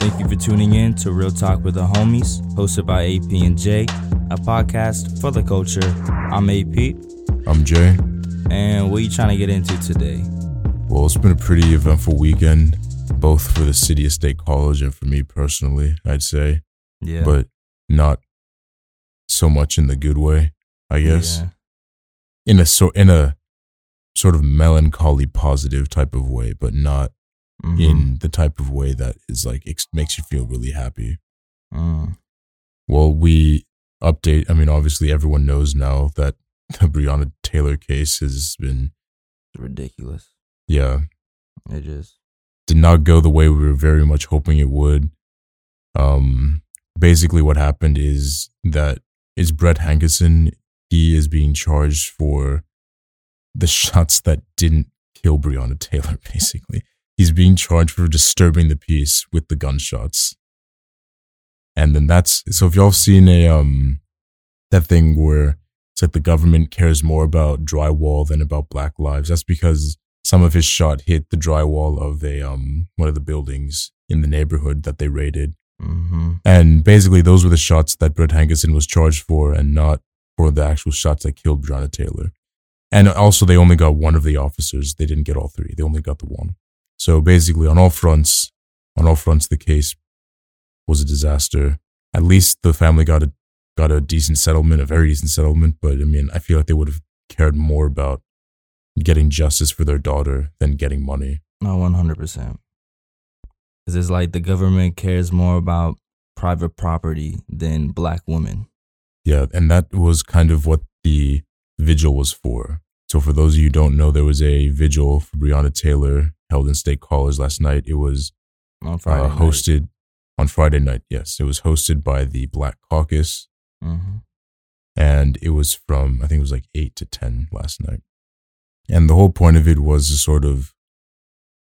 Thank you for tuning in to Real Talk with the Homies, hosted by AP and J, a podcast for the culture. I'm AP, I'm Jay. and what are you trying to get into today? Well, it's been a pretty eventful weekend, both for the City of State College and for me personally, I'd say, Yeah. but not so much in the good way, I guess. Yeah. In a so in a sort of melancholy positive type of way, but not Mhm. in the type of way that is like ex- makes you feel really happy. Mm. Well, we update. I mean, obviously, everyone knows now that the Breonna Taylor case has been, ridiculous. yeah, It just. did not go the way we were very much hoping it would. Um, basically, what happened is that is Brett Hankerson. He is being charged for the shots that didn't kill Breonna Taylor. Basically, he's being charged for disturbing the peace with the gunshots. And then that's so. If y'all seen a um that thing where it's like the government cares more about drywall than about Black lives. That's because some of his shot hit the drywall of a um one of the buildings in the neighborhood that they raided. Mm-hmm. And basically those were the shots that Brett Hankerson was charged for and not for the actual shots that killed Breonna Taylor. And also they only got one of the officers. They didn't get all three. They only got the one. So basically on all fronts, on all fronts the case was a disaster. At least the family got a got a decent settlement, a very decent settlement, but I mean, I feel like they would have cared more about getting justice for their daughter than getting money. No, one hundred percent. Because it's like the government cares more about private property than black women. Yeah, and that was kind of what the vigil was for. So for those of you who don't know, there was a vigil for Breonna Taylor held in State College last night. It was On Friday. uh, hosted on Friday night. Yes, it was hosted by the Black Caucus, Mm-hmm. and it was from I think it was like eight to ten last night. And the whole point of it was to sort of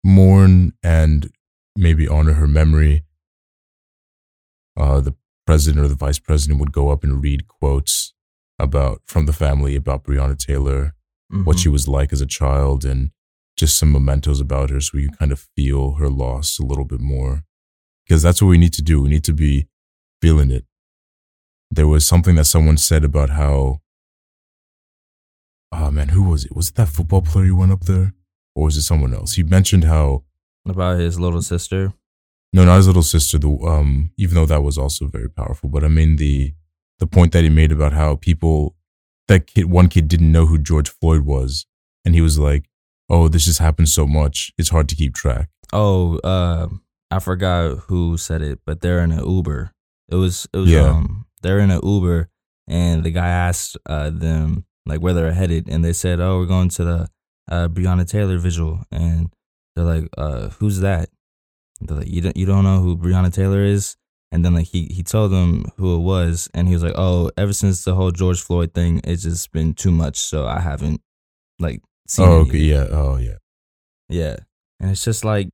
mourn and maybe honor her memory. Uh, the president or the vice president would go up and read quotes about from the family about Breonna Taylor, what she was like as a child, and just some mementos about her, so we can kind of feel her loss a little bit more. Because that's what we need to do. We need to be feeling it. There was something that someone said about how oh man, who was it? Was it that football player who went up there? Or was it someone else? He mentioned how about his little sister. no, not his little sister, the um even though that was also very powerful, but I mean the the point that he made about how people that kid one kid didn't know who George Floyd was, and he was like, Oh, this just happens so much, it's hard to keep track. Oh, uh, I forgot who said it, but they're in an Uber. It was it was Yeah. um they're in an Uber and the guy asked uh them like where they're headed and they said, Oh, we're going to the uh Breonna Taylor visual and they're like, uh, who's that? They're like, You don't you don't know who Breonna Taylor is? And then like he he told them who it was and he was like, Oh, ever since the whole George Floyd thing, it's just been too much, so I haven't like oh, okay, yeah, oh yeah. Yeah. And it's just like,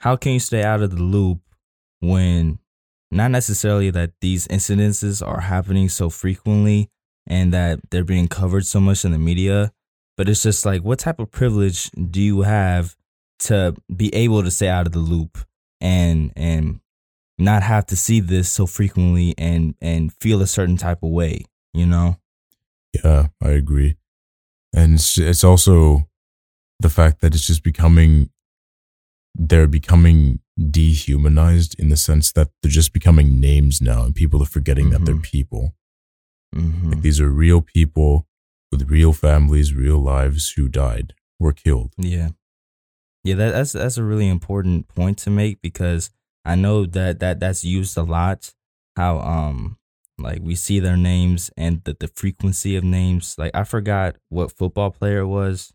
how can you stay out of the loop when not necessarily that these incidences are happening so frequently and that they're being covered so much in the media, but it's just like, what type of privilege do you have to be able to stay out of the loop and, and, not have to see this so frequently and and feel a certain type of way, you know? Yeah, I agree. And it's, it's also the fact that it's just becoming, they're becoming dehumanized in the sense that they're just becoming names now and people are forgetting that they're Mhm. people. Mm-hmm. Like these are real people with real families, real lives who died, were killed. Yeah. Yeah, that, that's that's a really important point to make because I know that, that that's used a lot. How um like we see their names and the, the frequency of names. Like I forgot what football player it was,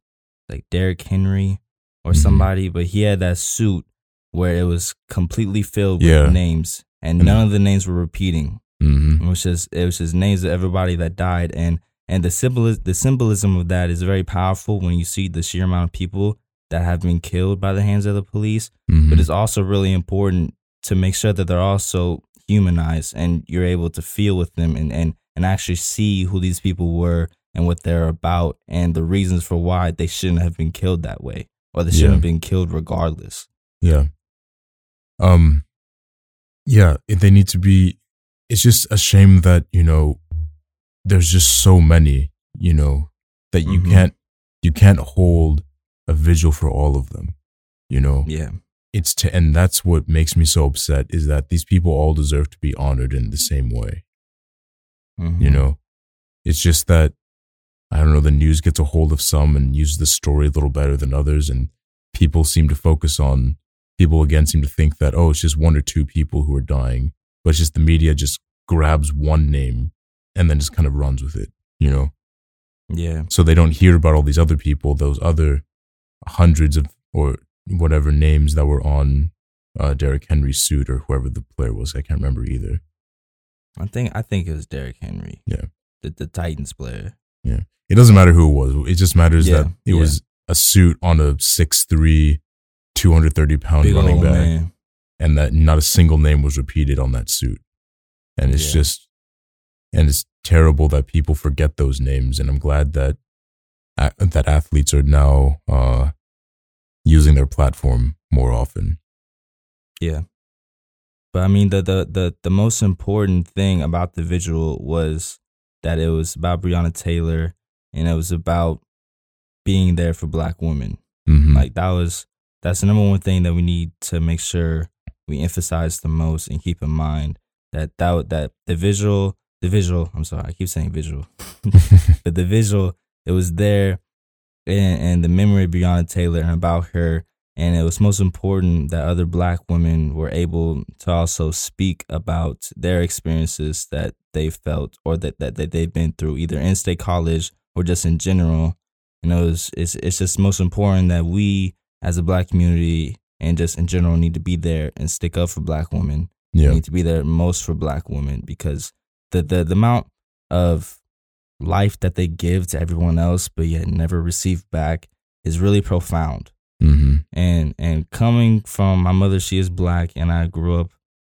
like Derrick Henry or Mhm. somebody, but he had that suit where it was completely filled Yeah. with names and And- none of the names were repeating. hmm It was just it was just names of everybody that died and and the symbol the symbolism of that is very powerful when you see the sheer amount of people that have been killed by the hands of the police. hmm But it's also really important to make sure that they're also humanized and you're able to feel with them and and, and actually see who these people were and what they're about and the reasons for why they shouldn't have been killed that way or they shouldn't Yeah. have been killed regardless. Yeah. Um, yeah, they need to be. It's just a shame that you know there's just so many, you know, that you Mhm. can't you can't hold a vigil for all of them. You know, Yeah. It's to and that's what makes me so upset is that these people all deserve to be honored in the same way. Mhm. You know, it's just that I don't know. The news gets a hold of some and uses the story a little better than others, and people seem to focus on people again seem to think that oh, it's just one or two people who are dying, but it's just the media just grabs one name and then just kind of runs with it. You know, Yeah. so they don't hear about all these other people, those other hundreds of or whatever names that were on uh, Derrick Henry's suit or whoever the player was. I can't remember either. I think I think it was Derrick Henry. Yeah. The the Titans player. Yeah, it doesn't matter who it was. It just matters Yeah, that it yeah. was a suit on a 6'3", 230 pound Big running back, man. and that not a single name was repeated on that suit. And it's Yeah. just, and it's terrible that people forget those names. And I'm glad that that athletes are now uh, using their platform more often. Yeah. But I mean the, the the the most important thing about the visual was that it was about Breonna Taylor and it was about being there for black women. hmm Like that was that's the number one thing that we need to make sure we emphasize the most and keep in mind that that that the visual the visual I'm sorry I keep saying visual but the visual it was there and, and the memory of Breonna Taylor and about her. And it was most important that other black women were able to also speak about their experiences that they felt or that, that, that they've been through either in state college or just in general. You know it's, it's it's just most important that we as a black community and just in general need to be there and stick up for black women. Yeah. need to be there most for black women because the, the the amount of life that they give to everyone else but yet never receive back is really profound hmm and and coming from my mother she is black and i grew up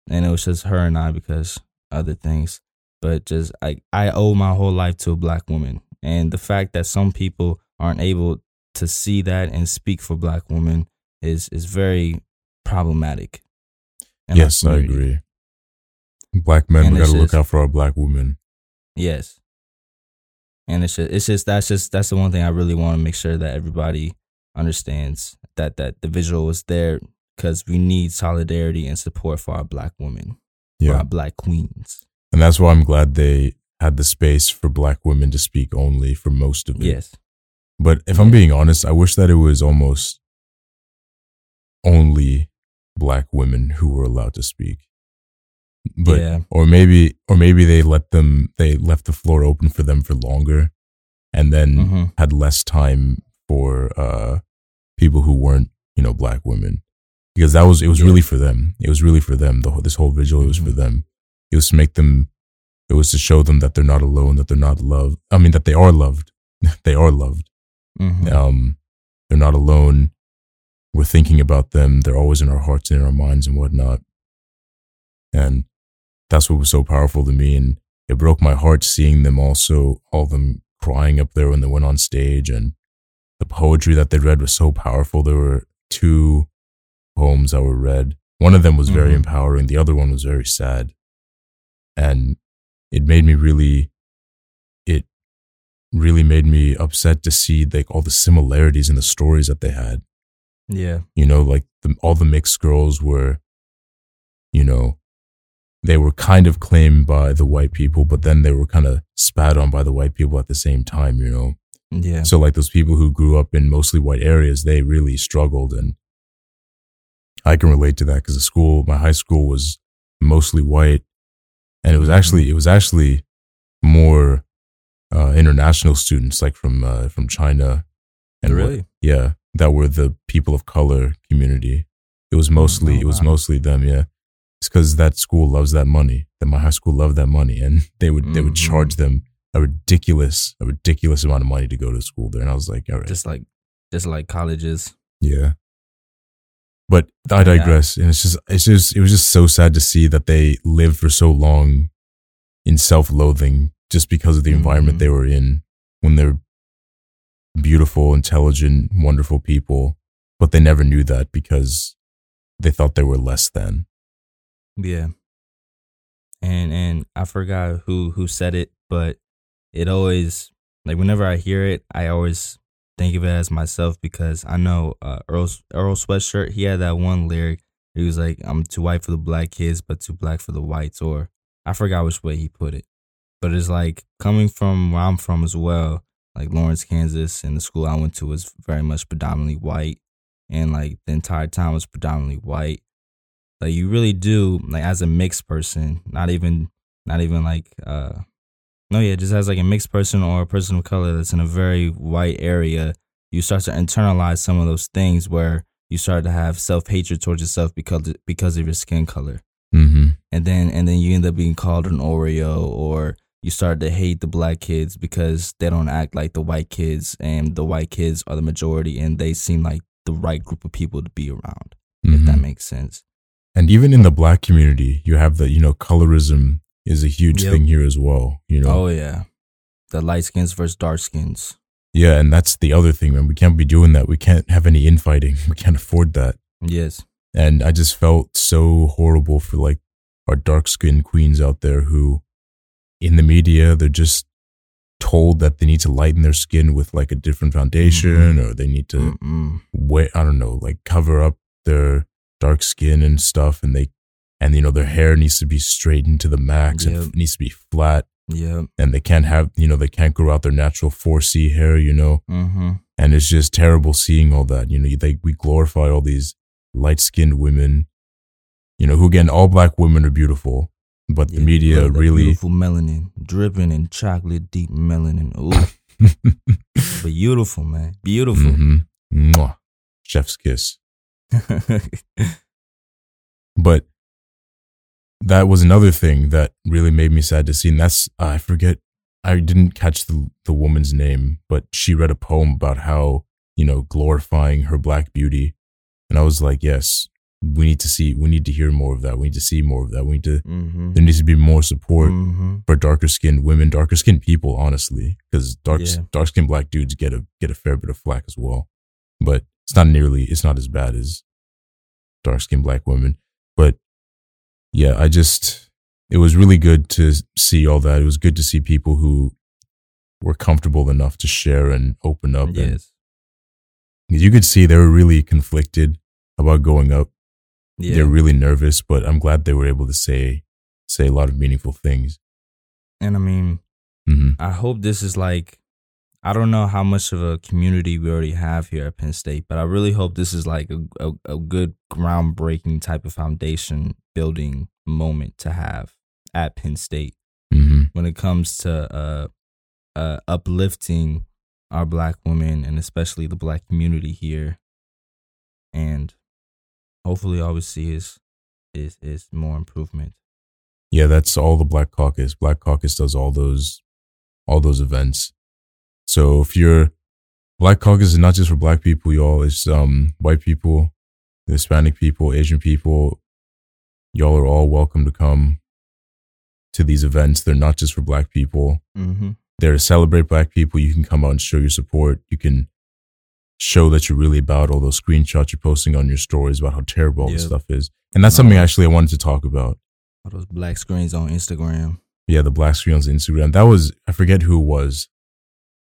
and it was just her and i because other things but just i i owe my whole life to a black woman and the fact that some people aren't able to see that and speak for black women is is very problematic Yes, I agree. Black men, And we got to look out for our black women. Yes. And it's just, it's just that's just that's the one thing I really want to make sure that everybody understands that that the visual is there because we need solidarity and support for our black women, for Yeah. our black queens. And that's why I'm glad they had the space for black women to speak only for most of it. Yes. But if I'm being honest, I wish that it was almost only black women who were allowed to speak. But yeah. or maybe or maybe they let them they left the floor open for them for longer and then hmm had less time for uh people who weren't, you know, black women. Because that was it was Yeah. really for them. It was really for them. The whole, this whole vigil it was for Mhm. them. It was to make them it was to show them that they're not alone, that they're not loved. I mean that they are loved. they are loved. hmm Um they're not alone. We're thinking about them. They're always in our hearts and in our minds and whatnot. And that's what was so powerful to me. And it broke my heart seeing them also, all them crying up there when they went on stage. And the poetry that they read was so powerful. There were two poems that were read. One of them was very Mhm. empowering, the other one was very sad. And it made me really, it really made me upset to see like all the similarities in the stories that they had Yeah. you know like the, all the mixed girls were you know they were kind of claimed by the white people but then they were kind of spat on by the white people at the same time you know Yeah. so like those people who grew up in mostly white areas they really struggled and i can relate to that because the school my high school was mostly white and it was actually it was actually more uh, international students like from uh, from china and what- really? yeah, that were the people of color community. It was mostly oh, it was mostly them. Yeah, it's because that school loves that money. That my high school loved that money, and they would they would charge them a ridiculous a ridiculous amount of money to go to school there. And I was like, all right, Just like just like colleges. yeah. But I Yeah. digress, and it's just it's just it was just so sad to see that they lived for so long in self loathing just because of the environment Mhm. they were in when they're beautiful, intelligent, wonderful people, but they never knew that because they thought they were less than. Yeah. and and I forgot who who said it, but it always like whenever I hear it, I always think of it as myself because I know uh, Earl Earl Sweatshirt. He had that one lyric. He was like, "I'm too white for the black kids, but too black for the whites." Or I forgot which way he put it, but it's like coming from where I'm from as well, like Lawrence, Kansas, and the school I went to was very much predominantly white, and like the entire town was predominantly white. Like you really do, like as a mixed person, not even, not even like, uh, no, yeah, just as like a mixed person or a person of color that's in a very white area, you start to internalize some of those things where you start to have self hatred towards yourself because because of your skin color, Mm-hmm. and then and then you end up being called an Oreo or you start to hate the black kids because they don't act like the white kids and the white kids are the majority and they seem like the right group of people to be around if Mhm. that makes sense And even in the black community, you have the, you know, colorism is a huge Yep. thing here as well. You know, oh yeah the light skins versus dark skins yeah, and that's the other thing, man. We can't be doing that. We can't have any infighting. We can't afford that. yes And I just felt so horrible for like our dark skinned queens out there who, in the media, they're just told that they need to lighten their skin with like a different foundation mm-hmm. or they need to wait i don't know like cover up their dark skin and stuff and they and you know their hair needs to be straightened to the max and Yep. it needs to be flat. Yeah and they can't have you know they can't grow out their natural 4c hair you know? Mm-hmm. And it's just terrible seeing all that. You know they we glorify all these light-skinned women. You know who again all black women are beautiful but the media really beautiful melanin dripping in chocolate deep melanin. Ooh, beautiful man. Beautiful. Mhm. Mwah. chef's kiss But that was another thing that really made me sad to see. And that's, I forget, I didn't catch the, the woman's name, but she read a poem about how, you know, glorifying her black beauty. And I was like, yes, we need to see, we need to hear more of that. We need to see more of that. We need to, mm-hmm. there needs to be more support mm-hmm. for darker skinned women, darker skinned people, honestly, because dark, Yeah. dark skinned black dudes get a, get a fair bit of flack as well. But it's not nearly, it's not as bad as dark skinned black women. But yeah, I just, it was really good to see all that. It was good to see people who were comfortable enough to share and open up. And yes you could see they were really conflicted about going up. yeah They're really nervous, but I'm glad they were able to say, say a lot of meaningful things. and i mean hmm I hope this is like I don't know how much of a community we already have here at Penn State, but I really hope this is like a, a, a good groundbreaking type of foundation building moment to have at Penn State hmm when it comes to uh, uh, uplifting our black women and especially the black community here. And hopefully all we see is is is more improvement. Yeah, that's all the Black Caucus. Black Caucus does all those, all those events. So if you're Black Caucus is not just for Black people, y'all. It's um white people, Hispanic people, Asian people. Y'all are all welcome to come to these events. They're not just for Black people. Mm-hmm. They're to celebrate Black people. You can come out and show your support. You can show that you're really about all those screenshots you're posting on your stories about how terrible all this stuff is. And that's something actually I wanted to talk about. All those black screens on Instagram. yeah, the black screens on Instagram. That was I forget who it was,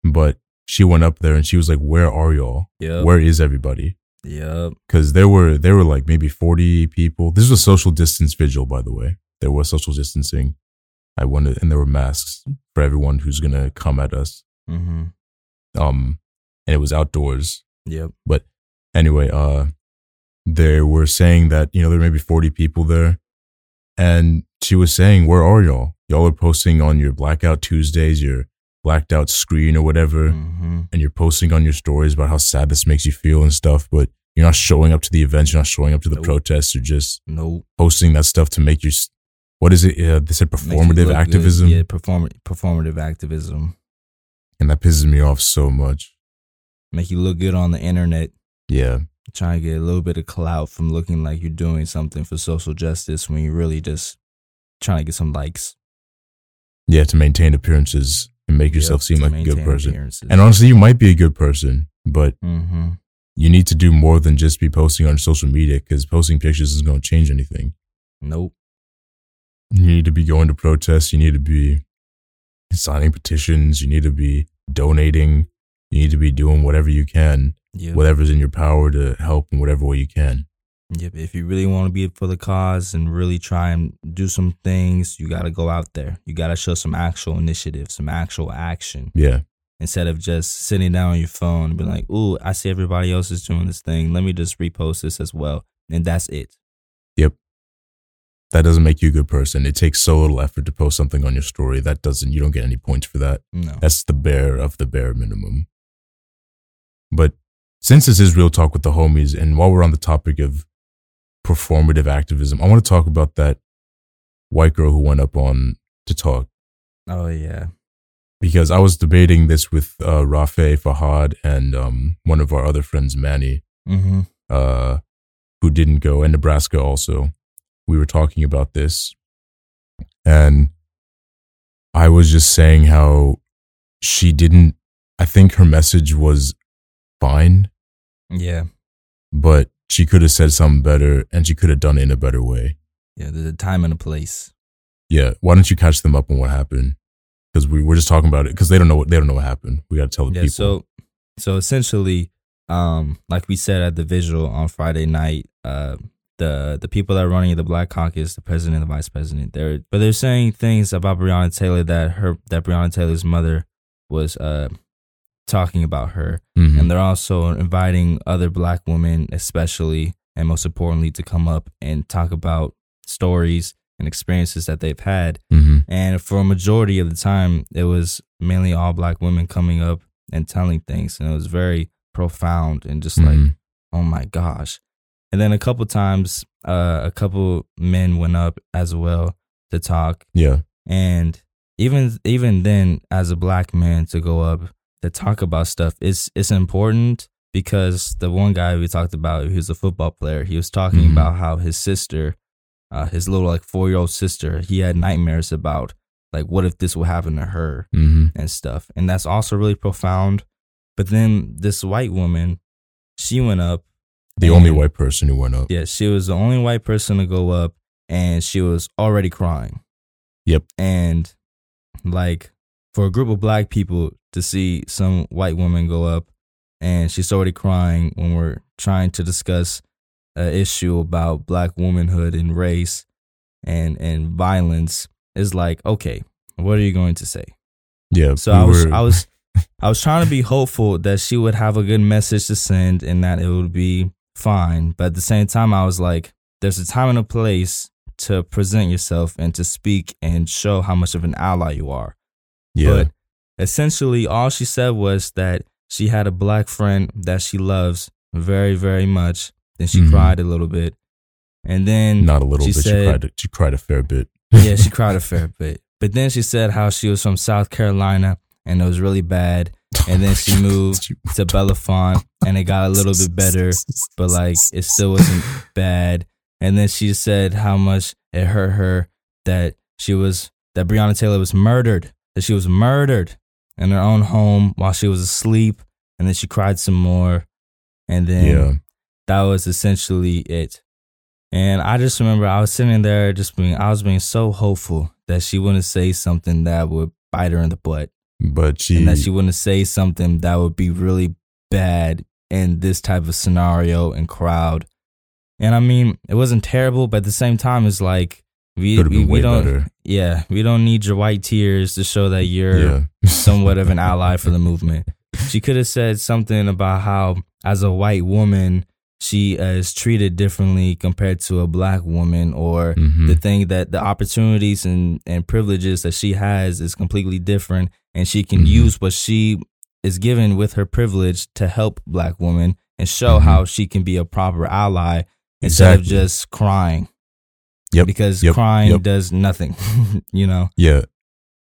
but she went up there and she was like, "Where are y'all? Yep. Where is everybody?" Yep. Because there were there were like maybe forty people. This was a social distance vigil, by the way. There was social distancing. I wanted, and there were masks for everyone who's gonna come at us. Mm-hmm. Um, and it was outdoors. Yep. But anyway, uh, they were saying that you know there may be forty people there, and she was saying, "Where are y'all? Y'all are posting on your blackout Tuesdays, your blacked out screen or whatever." Mm-hmm. and you're posting on your stories about how sad this makes you feel and stuff, but you're not showing up to the events, you're not showing up to the Nope. protests, you're just Nope. posting that stuff to make you, what is it? Uh, they said performative look good. activism. Yeah, perform- performative activism. And that pisses me off so much. Make you look good on the internet. Yeah. Trying to get a little bit of clout from looking like you're doing something for social justice when you're really just trying to get some likes. Yeah. To maintain appearances and make yourself Yep, seem like a good person. And honestly, you might be a good person, but mm-hmm. you need to do more than just be posting on social media because posting pictures isn't going to change anything. Nope. You need to be going to protests. You need to be signing petitions. You need to be donating. You need to be doing whatever you can, whatever's in your power to help in whatever way you can. Yep. If you really want to be for the cause and really try and do some things, you got to go out there. You got to show some actual initiative, some actual action Yeah. instead of just sitting down on your phone and being like, "Ooh, I see everybody else is doing this thing. Let me just repost this as well." And that's it. Yep. That doesn't make you a good person. It takes so little effort to post something on your story. That doesn't, you don't get any points for that. No. That's the bare of the bare minimum. But since this is real talk with the homies, and while we're on the topic of performative activism, I want to talk about that white girl who went up on to talk Oh yeah. because I was debating this with uh, Rafe Fahad and um, one of our other friends, Manny, Mm-hmm. uh, who didn't go, and Nebraska also. We were talking about this, and I was just saying how she didn't. I think her message was fine, Yeah. but she could have said something better, and she could have done it in a better way. Yeah. There's a time and a place. Yeah, why don't you catch them up on what happened? Because we we're just talking about it because they don't know what they don't know what happened. We got to tell the Yeah. people. So, so essentially, um, like we said at the visual on Friday night, uh, the the people that are running the Black Caucus, the president and the vice president, they're but they're saying things about Breonna Taylor that her that Breonna Taylor's mother was uh talking about her, Mhm. and they're also inviting other Black women, especially and most importantly, to come up and talk about stories and experiences that they've had. Mhm. And for a majority of the time, it was mainly all black women coming up and telling things. And it was very profound and just like, Mhm. oh my gosh. And then a couple times, uh, a couple men went up as well to talk. yeah, And even even then, as a black man to go up to talk about stuff, it's it's important because the one guy we talked about, he was a football player. He was talking Mhm. about how his sister, uh, his little like four year old sister, he had nightmares about like what if this would happen to her hmm and stuff. And that's also really profound. But then this white woman, she went up. the only white person who went up. Yeah, she was the only white person to go up, and she was already crying. Yep. And like for a group of black people to see some white woman go up and she's already crying when we're trying to discuss an issue about black womanhood and race and and violence. Is like okay what are you going to say? Yeah, so we i was were- i was i was trying to be hopeful that she would have a good message to send and that it would be fine. But at the same time i was like there's a time and a place to present yourself and to speak and show how much of an ally you are. Yeah, but essentially, all she said was that she had a black friend that she loves very, very much. Then she Mhm. cried a little bit. And then, not a little she bit. said- she cried. She cried a fair bit. yeah, she cried a fair bit. But then she said how she was from South Carolina and it was really bad. And then she moved to Bellefonte and it got a little bit better, but like it still wasn't bad. And then she said how much it hurt her that she was that Breonna Taylor was murdered, that she was murdered in her own home while she was asleep. And then she cried some more. And then yeah, that was essentially it. And I just remember I was sitting there just being I was being so hopeful that she wouldn't say something that would bite her in the butt but she, and that she wouldn't say something that would be really bad in this type of scenario and crowd. And I mean, it wasn't terrible, but at the same time, it's like we could have we, been we way don't better. yeah we don't need your white tears to show that you're Yeah, somewhat of an ally for the movement. She could have said something about how, as a white woman, she uh, is treated differently compared to a black woman, or Mhm. the thing that the opportunities and, and privileges that she has is completely different, and she can Mhm. use what she is given with her privilege to help black women and show Mhm. how she can be a proper ally instead of just crying. Yep, Because yep, crying yep. does nothing, you know? Yeah.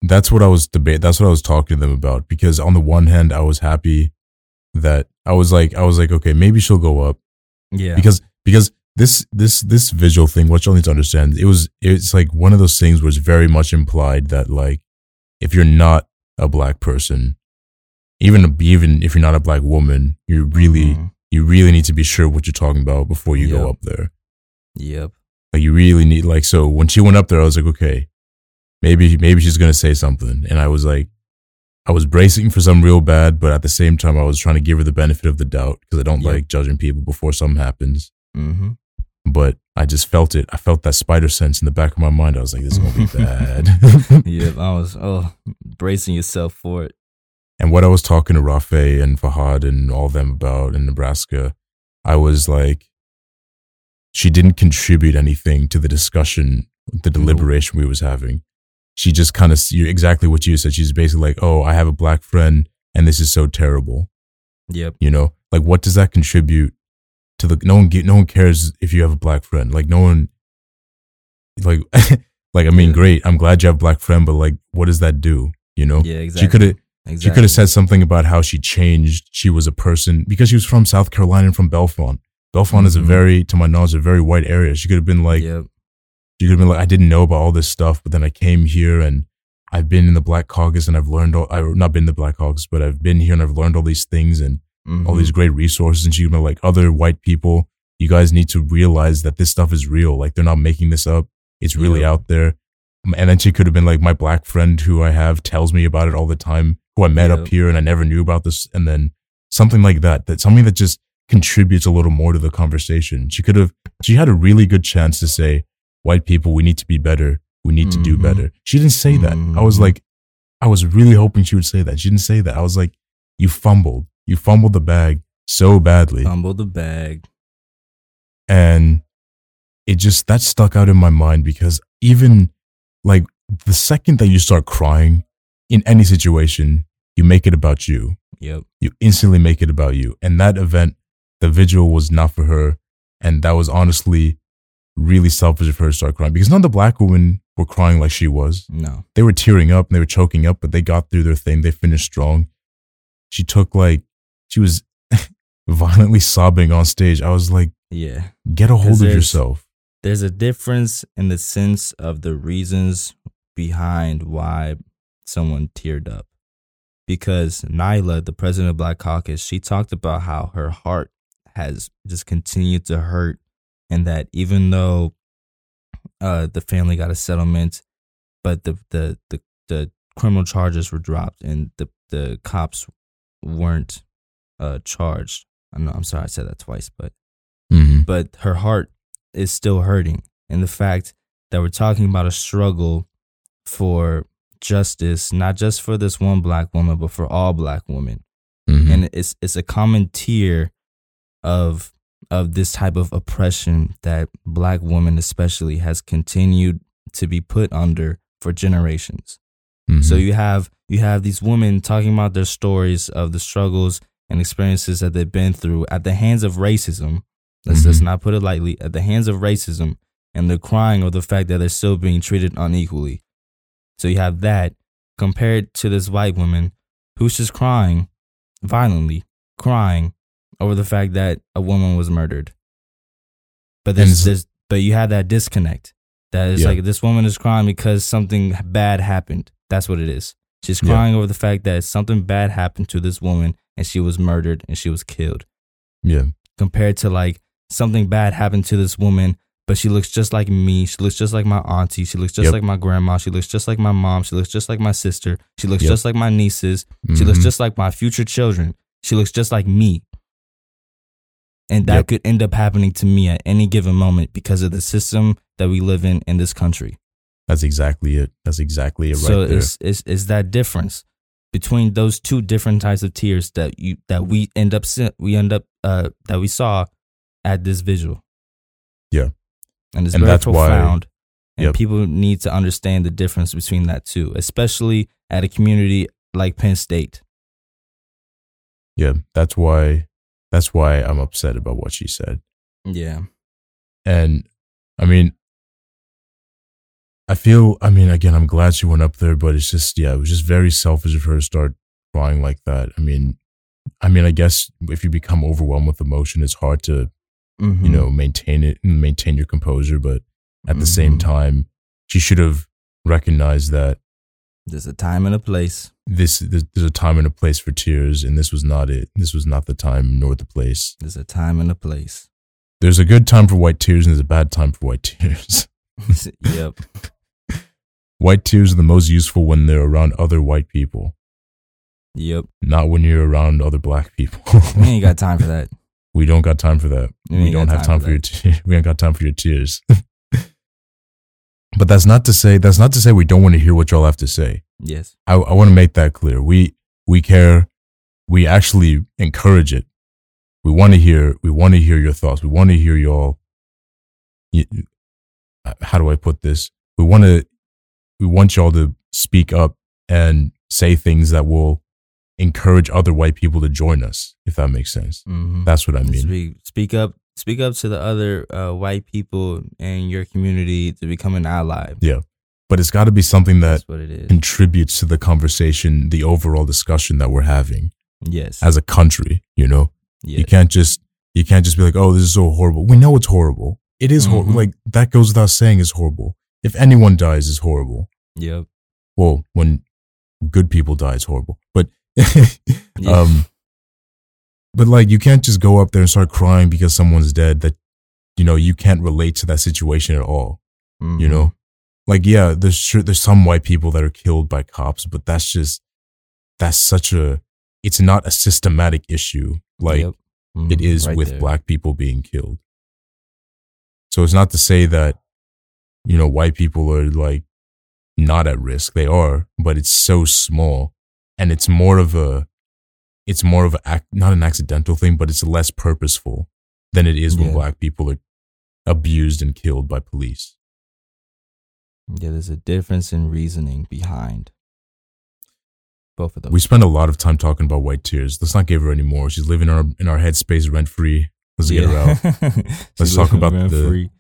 That's what I was debate. That's what I was talking to them about. Because on the one hand, I was happy that I was like, I was like, okay, maybe she'll go up Yeah. because because this this this visual thing, what you'll need to understand, it was it's like one of those things where it's very much implied that like if you're not a black person, even even if you're not a black woman, you really Mhm. you really need to be sure what you're talking about before you Yep. go up there. Yep. Like you really need like so when she went up there, I was like, okay, maybe maybe she's gonna say something, and I was like, I was bracing for some real bad, but at the same time, I was trying to give her the benefit of the doubt because I don't Yep. like judging people before something happens. Mm-hmm. But I just felt it. I felt that spider sense in the back of my mind. I was like, this is gonna be bad. Yeah, I was oh bracing yourself for it. And what I was talking to Rafe and Fahad and all them about in Nebraska, I was like, she didn't contribute anything to the discussion, the deliberation we was having. She just kind of exactly what you said. She's basically like, "Oh, I have a black friend, and this is so terrible." Yep. You know, like what does that contribute to the? No one, no one cares if you have a black friend. Like no one, like, like I mean, Yeah. great. I'm glad you have a black friend, but like, what does that do? You know, Yeah, exactly. she could have Exactly. she could have said something about how she changed. She was a person because she was from South Carolina and from Bellefonte. Bellefonte is a Mhm. very, to my knowledge, a very white area. She could have been like, Yep. she could have been like, I didn't know about all this stuff, but then I came here and I've been in the Black Caucus and I've learned all, I've not been the Black Caucus, but I've been here and I've learned all these things and all Mhm. these great resources. And she could be like, other white people, you guys need to realize that this stuff is real. Like they're not making this up. It's really Yeah. out there. And then she could have been like, my black friend who I have tells me about it all the time, who I met Yeah. up here and I never knew about this. And then something like that, that something that just contributes a little more to the conversation. She could have, she had a really good chance to say, white people, we need to be better. We need to do Mhm. better. She didn't say that. I was Mhm. like, I was really hoping she would say that. She didn't say that. I was like, you fumbled. You fumbled the bag so badly. Fumbled the bag. and it just that stuck out in my mind because even like the second that you start crying in any situation you make it about you Yep. you instantly make it about you and that event the vigil was not for her and that was honestly really selfish of her to start crying because none of the black women were crying like she was No. they were tearing up and they were choking up but they got through their thing they finished strong she took like she was violently sobbing on stage i was like Yeah. get a hold of yourself There's a difference in the sense of the reasons behind why someone teared up. Because Nyla, the president of Black Caucus, she talked about how her heart has just continued to hurt and that even though uh, the family got a settlement, but the, the, the, the criminal charges were dropped and the, the cops weren't uh, charged. I know, I'm sorry I said that twice, but Mm-hmm. but her heart is still hurting. And the fact that we're talking about a struggle for justice, not just for this one black woman, but for all black women. Mm-hmm. And it's it's a common tier of of this type of oppression that black women especially has continued to be put under for generations. Mm-hmm. So you have you have these women talking about their stories of the struggles and experiences that they've been through at the hands of racism. Let's let's Mhm. not put it lightly. At the hands of racism, and they're crying over the fact that they're still being treated unequally. So you have that compared to this white woman who's just crying violently, crying over the fact that a woman was murdered. But there's, there's but you have that disconnect. That is Yeah. like this woman is crying because something bad happened. That's what it is. She's Yeah. crying over the fact that something bad happened to this woman and she was murdered and she was killed. yeah, Compared to like something bad happened to this woman, but she looks just like me. She looks just like my auntie. She looks just Yep. like my grandma. She looks just like my mom. She looks just like my sister. She looks Yep. just like my nieces. She looks Mhm. just like my future children. She looks just like me. And that Yep. could end up happening to me at any given moment because of the system that we live in in this country. That's exactly it. That's exactly it right so there. it's, it's it's that difference between those two different types of tears that you that we end up we end up uh that we saw at this visual. Yeah. And it's And very that's why- profound. and Yep. people need to understand the difference between that too, especially at a community like Penn State. yeah, that's why. That's why I'm upset about what she said. Yeah. And I mean, I feel, I mean, again, I'm glad she went up there, but it's just, yeah, it was just very selfish of her to start crying like that. I mean, I mean, I guess if you become overwhelmed with emotion, it's hard to, Mm-hmm. you know, maintain it and maintain your composure. But at the same Mhm. time, she should have recognized that there's a time and a place. this, there's a time and a place for tears, and this was not it. This was not the time nor the place. There's a time and a place. there's a good time for white tears and there's a bad time for white tears. yep. white tears are the most useful when they're around other white people, Yep. not when you're around other black people. We ain't got time for that. we don't got time for that. We We, don't have time for your te- we ain't got time for your tears. But that's not to say that's not to say we don't want to hear what y'all have to say. Yes. I, I want to make that clear. We we care. We actually encourage it. We want to hear. We want to hear your thoughts. We want to hear y'all. uh, How do I put this? We want to. We want y'all to speak up and say things that will encourage other white people to join us. If that makes sense. Mm-hmm. That's what I mean. Speak, speak up. Speak up to the other uh, white people in your community to become an ally. Yeah, but it's got to be something that what it is. contributes to the conversation, the overall discussion that we're having Yes. as a country. You know. yes. You can't just you can't just be like, "Oh, this is so horrible." We know it's horrible. It is horrible. Mhm. Like that goes without saying. Is horrible. If anyone dies, is horrible. Yep. Well, when good people die, it's horrible. But um, but like you can't just go up there and start crying because someone's dead. That you know you can't relate to that situation at all. You Mhm. know, like yeah, there's sure there's some white people that are killed by cops, but that's just that's such a it's not a systematic issue. Like Yep. it Mhm. is Right with there. black people being killed. So it's not to say that, you know, white people are like not at risk. They are, but it's so small and it's more of a, it's more of a, not an accidental thing, but it's less purposeful than it is when Yeah. black people are abused and killed by police. Yeah, there's a difference in reasoning behind both of those. We spend a lot of time talking about white tears. Let's not give her any more. She's living in our, in our headspace rent free. Let's get her out. Let's talk about the- free.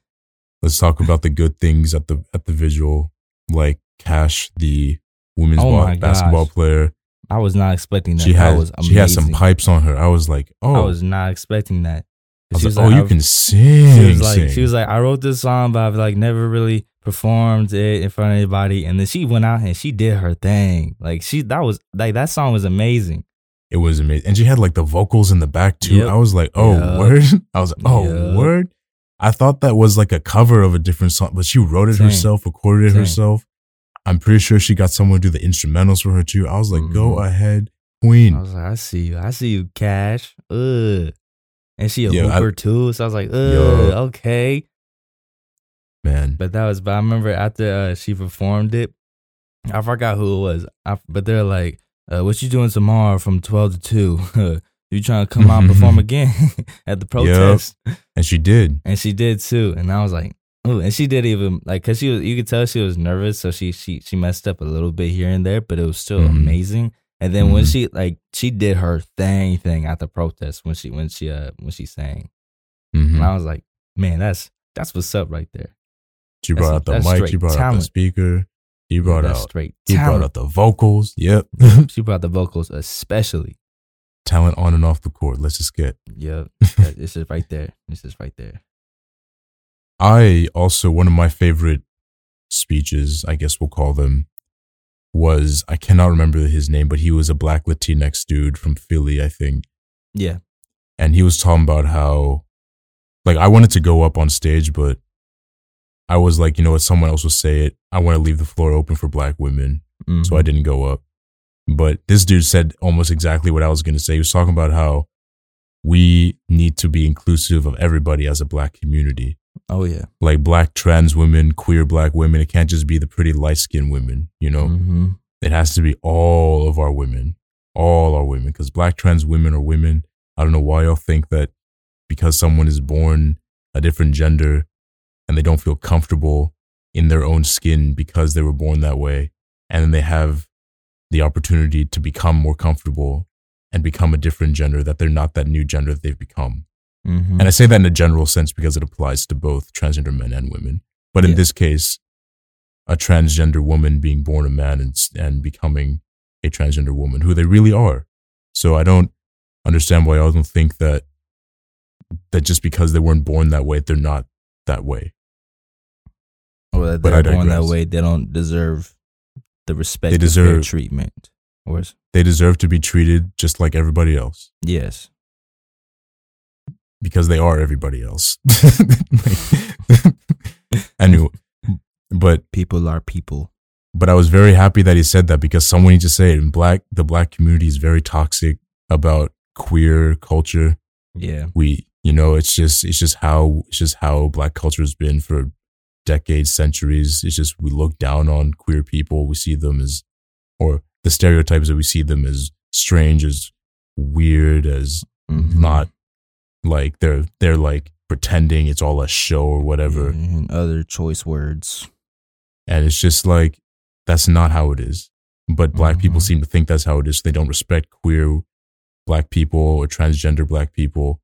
let's talk about the good things at the at the visual, like Cash, the women's Oh ball, basketball player. I was not expecting that. She that had was amazing. she had some pipes on her. I was like, oh, I was not expecting that. I was She like, was oh, like, you I- can sing. She was like, sing. she was like, I wrote this song, but I've like never really performed it in front of anybody. And then she went out and she did her thing. Like she, that was like that song was amazing. it was amazing, and she had like the vocals in the back too. Yep. I was like, oh, Yep. word. I was like, oh, Yep. word. I thought that was like a cover of a different song, but she wrote it Same. herself, recorded it Same. herself. I'm pretty sure she got someone to do the instrumentals for her too. I was like, go Mhm. ahead, queen. I was like, I see you, I see you, Cash. Ugh. And she a I- hooper too, so I was like, ugh, Yo. okay. Man, But that was, but I remember after uh, she performed it, I forgot who it was. I, but they're like, uh, "What you doing tomorrow from twelve to 2? you trying to come out and perform again at the protest?" and she did. And she did too. And I was like, "Oh!" And she did even like, cause she was, you could tell she was nervous, so she she she messed up a little bit here and there, but it was still Mhm. amazing. And then when Mhm. she like she did her thing thing at the protest when she when she uh when she sang, Mhm. and I was like, "Man, that's that's what's up right there." She That's- brought out the mic. She brought out the speaker. He brought That's out. straight He brought out the vocals. Yep. she brought the vocals especially. Talent on and off the court. Let's just get. Yep, it's just right there. It's just right there. I also one of my favorite speeches, I guess we'll call them, was I cannot remember his name, but he was a black Latinx dude from Philly, I think, Yeah, and he was talking about how, like, I wanted to go up on stage, but I was like, you know what, someone else will say it. I want to leave the floor open for black women. so I Mhm. didn't go up. But this dude said almost exactly what I was going to say. He was talking about how we need to be inclusive of everybody as a black community. Oh yeah. Like black trans women, queer black women. It can't just be the pretty light skinned women, you know? hmm It has to be all of our women, all our women, because black trans women are women. I don't know why y'all think that because someone is born a different gender and they don't feel comfortable in their own skin because they were born that way, and then they have the opportunity to become more comfortable and become a different gender, that they're not that new gender that they've become. Hmm And I say that in a general sense because it applies to both transgender men and women. But in Yeah. this case, a transgender woman being born a man and, and becoming a transgender woman, who they really are. So I don't understand why y'all don't think that that just because they weren't born that way, they're not that way. or that But they're I born that way, they don't deserve the respect They deserve- treatment. Or s- They deserve to be treated just like everybody else. yes, because they are everybody else. anyway, but People are people. but I was very happy that he said that because someone needs to say it. In black, the black community is very toxic about queer culture. Yeah. We, you know, it's just, it's just how, it's just how black culture has been for decades, centuries. It's just we look down on queer people. We see them as, or the stereotypes that we see them as strange, as weird, as Mhm. not like they're they're like pretending it's all a show or whatever. And other choice words. And it's just like, that's not how it is. But black people Mhm. seem to think that's how it is. They don't respect queer black people or transgender black people.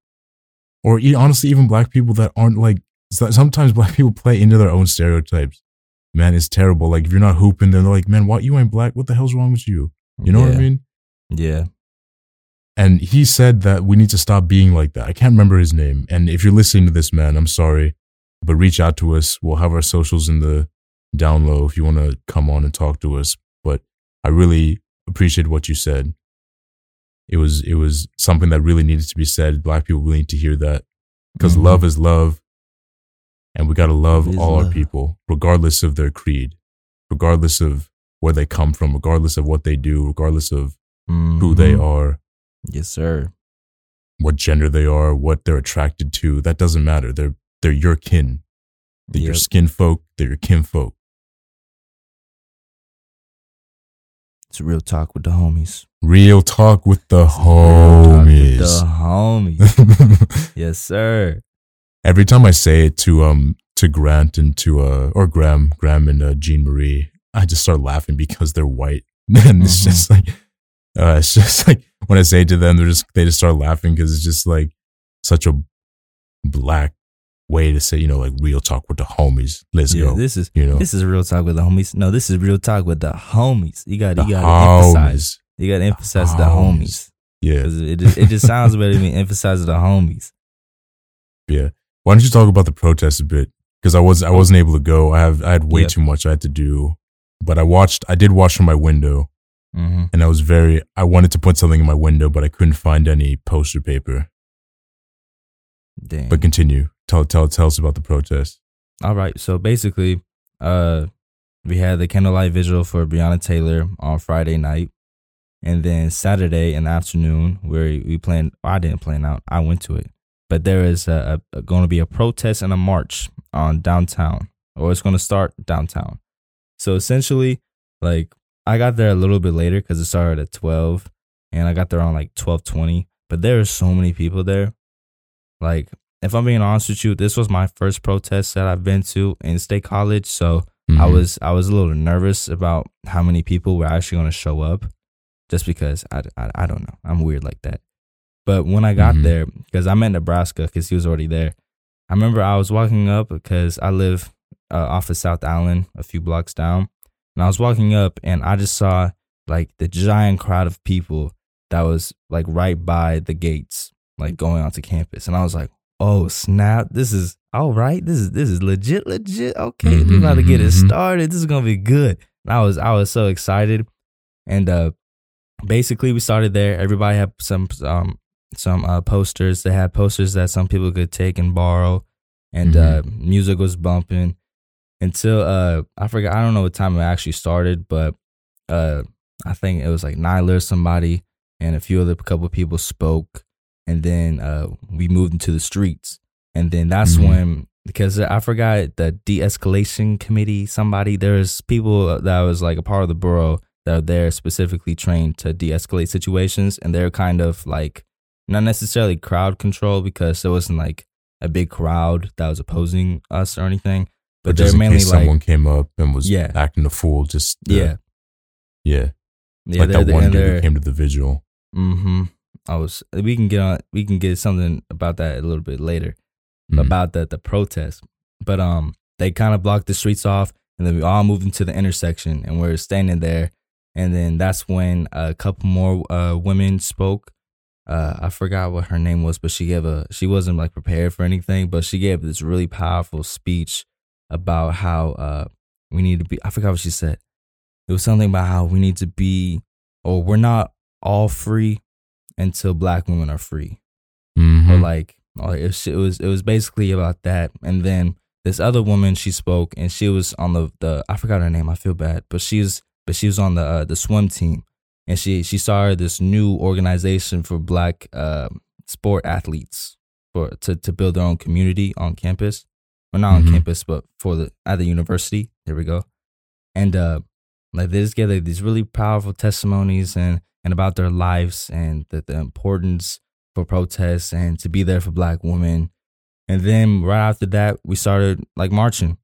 Or honestly, even black people that aren't like, sometimes black people play into their own stereotypes. Man, it's terrible. Like, if you're not hooping, then they're like, man, what? You ain't black. What the hell's wrong with you? You know what I mean? Yeah. And he said that we need to stop being like that. I can't remember his name. And if you're listening to this, man, I'm sorry, but reach out to us. We'll have our socials in the down low if you want to come on and talk to us. But I really appreciate what you said. It was it was something that really needed to be said. Black people really need to hear that because Mhm. love is love, and we gotta love Love all our people, regardless of their creed, regardless of where they come from, regardless of what they do, regardless of who they Mhm. are Yes, sir. what gender they are, what they're attracted to. That doesn't matter. They're they're your kin. They're your skin folk. They're your kin folk. It's real talk with the homies. Real talk with the talk with The homies. homies. yes, sir. Every time I say it to um to Grant and to uh or Graham, Graham and uh, Jean Marie, I just start laughing because they're white, and it's Mhm. just like uh, it's just like when I say it to them, they're just they just start laughing because it's just like such a black way to say you know like real talk with the homies. Let's Yeah, go. this is you know. this is real talk with the homies. No, this is real talk with the homies. You got The you got to emphasize. You got to emphasize the homies. homies. Yeah, it just, it just sounds better to me. Emphasize the homies. yeah. Why don't you talk about the protests a bit? Because I was I wasn't able to go. I have I had way Yeah. too much I had to do. But I watched. I did watch from my window, Mm-hmm. and I was very. I wanted to put something in my window, but I couldn't find any poster paper. Dang. But continue. Tell tell tell us about the protest. All right. So basically, uh, we had the candlelight vigil for Breonna Taylor on Friday night, and then Saturday in the afternoon, where we planned. I didn't plan out. I went to it, but there is a, a, going to be a protest and a march on downtown, or it's going to start downtown. So essentially, like I got there a little bit later because it started at twelve, and I got there on like twelve twenty. But there are so many people there. Like if I'm being honest with you, this was my first protest that I've been to in state college. So I Mhm. was I was a little nervous about how many people were actually going to show up, just because I, I I don't know I'm weird like that. But when I got Mhm. there, because I'm in Nebraska, because he was already there. I remember I was walking up because I live uh, off of South Allen, a few blocks down, and I was walking up and I just saw like the giant crowd of people that was like right by the gates, like going onto campus, and I was like, "Oh snap! This is all right. This is this is legit, legit. Okay, we're about to get it Mhm. started. This is gonna be good." And I was I was so excited, and uh, basically we started there. Everybody had some um some uh, posters. They had posters that some people could take and borrow, and uh, music was bumping until uh I forgot. I don't know what time it actually started, but uh I think it was like Nyla or somebody and a few other couple of people spoke, and then uh we moved into the streets, and then that's Mhm. when because I forgot the de-escalation committee. Somebody there's people that was like a part of the borough that are there specifically trained to de-escalate situations, and they're kind of like not necessarily crowd control because there wasn't like a big crowd that was opposing us or anything, but, But they're just in mainly case like someone came up and was Yeah. acting a fool, just uh, yeah, yeah, yeah, like they're- that one dude who came to the vigil. Mm-hmm. I was. We can get on. We can get something about that a little bit later Mhm. about the the protest. But um, they kind of blocked the streets off, and then we all moved into the intersection, and we're standing there. And then that's when a couple more uh women spoke. Uh, I forgot what her name was, but she gave a. She wasn't like prepared for anything, but she gave this really powerful speech about how uh we need to be. I forgot what she said. It was something about how we need to be, or we're not all free until black women are free Mhm. or like Like it was, it was it was basically about that. And then this other woman she spoke and she was on the the I forgot her name. I feel bad, but she was but she was on the uh, the swim team and she she started this new organization for black uh, sport athletes for to to build their own community on campus or not Mhm. on campus but for the at the university. There we go. And uh like they just gave like, these really powerful testimonies and and about their lives and the, the importance for protests and to be there for black women. And then right after that, we started like marching.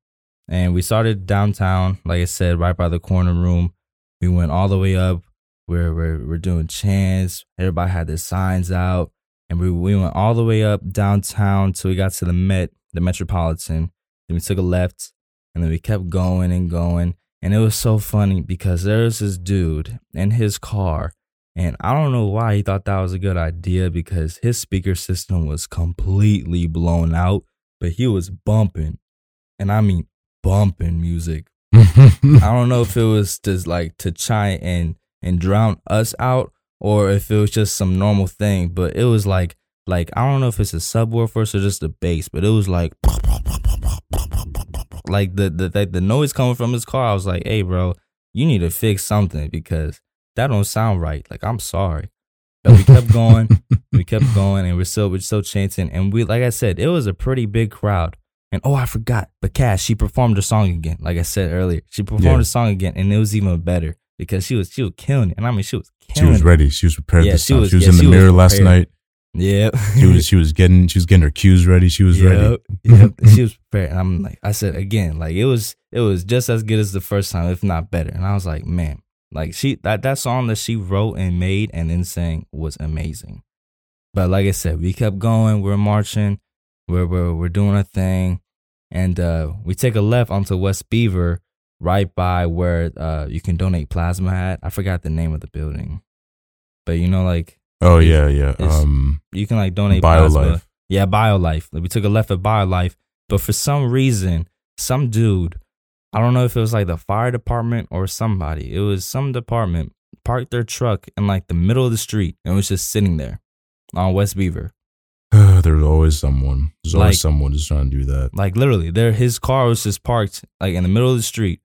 And we started downtown, like I said, right by the corner room. We went all the way up where we're, we're doing chants. Everybody had their signs out. And we, we went all the way up downtown till we got to the Met, the Metropolitan. Then we took a left and then we kept going and going. And it was so funny because there was this dude in his car and I don't know why he thought that was a good idea because his speaker system was completely blown out, but he was bumping. And I mean bumping music. I don't know if it was just like to try and and drown us out or if it was just some normal thing, but it was like like I don't know if it's a subwoofer or just the bass, but it was like like the the the, the noise coming from his car. I was like, "Hey, bro, you need to fix something because that don't sound right. Like, I'm sorry." But we kept going, we kept going, and we're still we're still chanting. And we, like I said, it was a pretty big crowd. And oh, I forgot, but Cash, she performed her song again. Like I said earlier, she performed Yeah. her song again, and it was even better because she was she was killing it. And I mean, she was she was ready. She was prepared Yeah, she was- she was yeah, in the mirror last night. Yeah, She was she was getting she was getting her cues ready. She was ready. Yep, yep. she was prepared. And I'm like, I said again, like it was it was just as good as the first time, if not better. And I was like, man, like she that that song that she wrote and made and then sang was amazing. But like I said, we kept going. We're marching. We're we're we're doing a thing, and uh, we take a left onto West Beaver, right by where uh, you can donate plasma at. I forgot the name of the building, but you know, like Oh yeah, yeah. It's- Um, you can like donate plasma. BioLife. Yeah, BioLife. Like, we took a left at BioLife, but for some reason, some dude, I don't know if it was like the fire department or somebody, it was some department, parked their truck in like the middle of the street and was just sitting there on West Beaver. There's always someone. There's Like- always someone just trying to do that. Like literally, there his car was just parked like in the middle of the street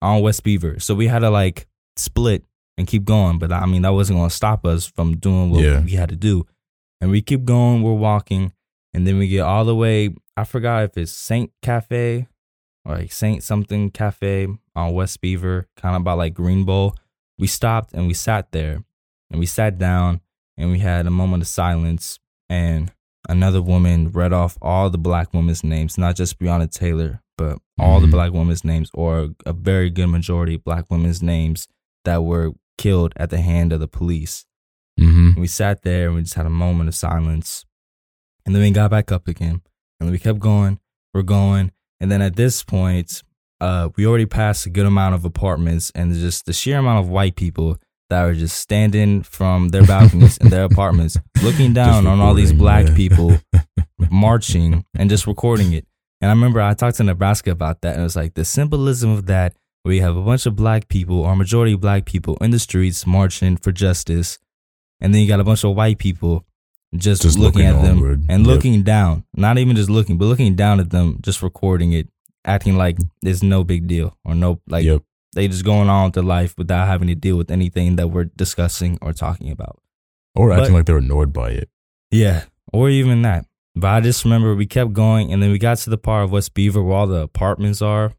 on West Beaver. So we had to like split and keep going. But I mean, that wasn't gonna stop us from doing what Yeah. we had to do. And we keep going, we're walking, and then we get all the way. I forgot if it's Saint Cafe or like Saint something Cafe on West Beaver, kind of by like Green Bowl. We stopped and we sat there and we sat down and we had a moment of silence and another woman read off all the black women's names, not just Breonna Taylor, but all the Mhm. black women's names or a very good majority of black women's names that were killed at the hand of the police. hmm And we sat there and we just had a moment of silence. And then we got back up again. And we kept going. We're going. And then at this point, uh, we already passed a good amount of apartments and just the sheer amount of white people that were just standing from their balconies in their apartments, looking down on all these black yeah. people marching and just recording it. And I remember I talked to Nebraska about that, and it was like the symbolism of that, where you have a bunch of black people or majority of black people in the streets marching for justice, and then you got a bunch of white people just, Just looking, looking at them and Yep. looking down, not even just looking, but looking down at them, just recording it, acting like it's no big deal or no like yep. they just going on with their life without having to deal with anything that we're discussing or talking about. Or acting But- like they're annoyed by it. Yeah, or even that. But I just remember we kept going, and then we got to the part of West Beaver where all the apartments are,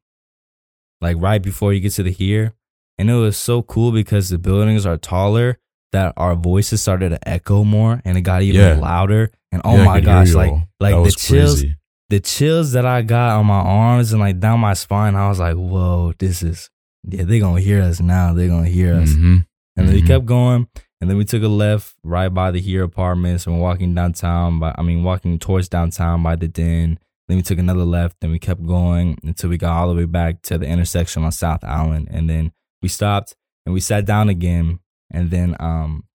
like right before you get to the here. And it was so cool because the buildings are taller that our voices started to echo more, and it got even Yeah. louder. And oh Yeah, my gosh, like like That the chills, crazy. the chills that I got on my arms and like down my spine. I was like, whoa, this is yeah, they're gonna hear us now. They're gonna hear us. Mhm. And then we Mhm. kept going. And then we took a left right by the here apartments and we're walking downtown by I mean walking towards downtown by the den. Then we took another left and we kept going until we got all the way back to the intersection on South Allen. And then we stopped and we sat down again. And then um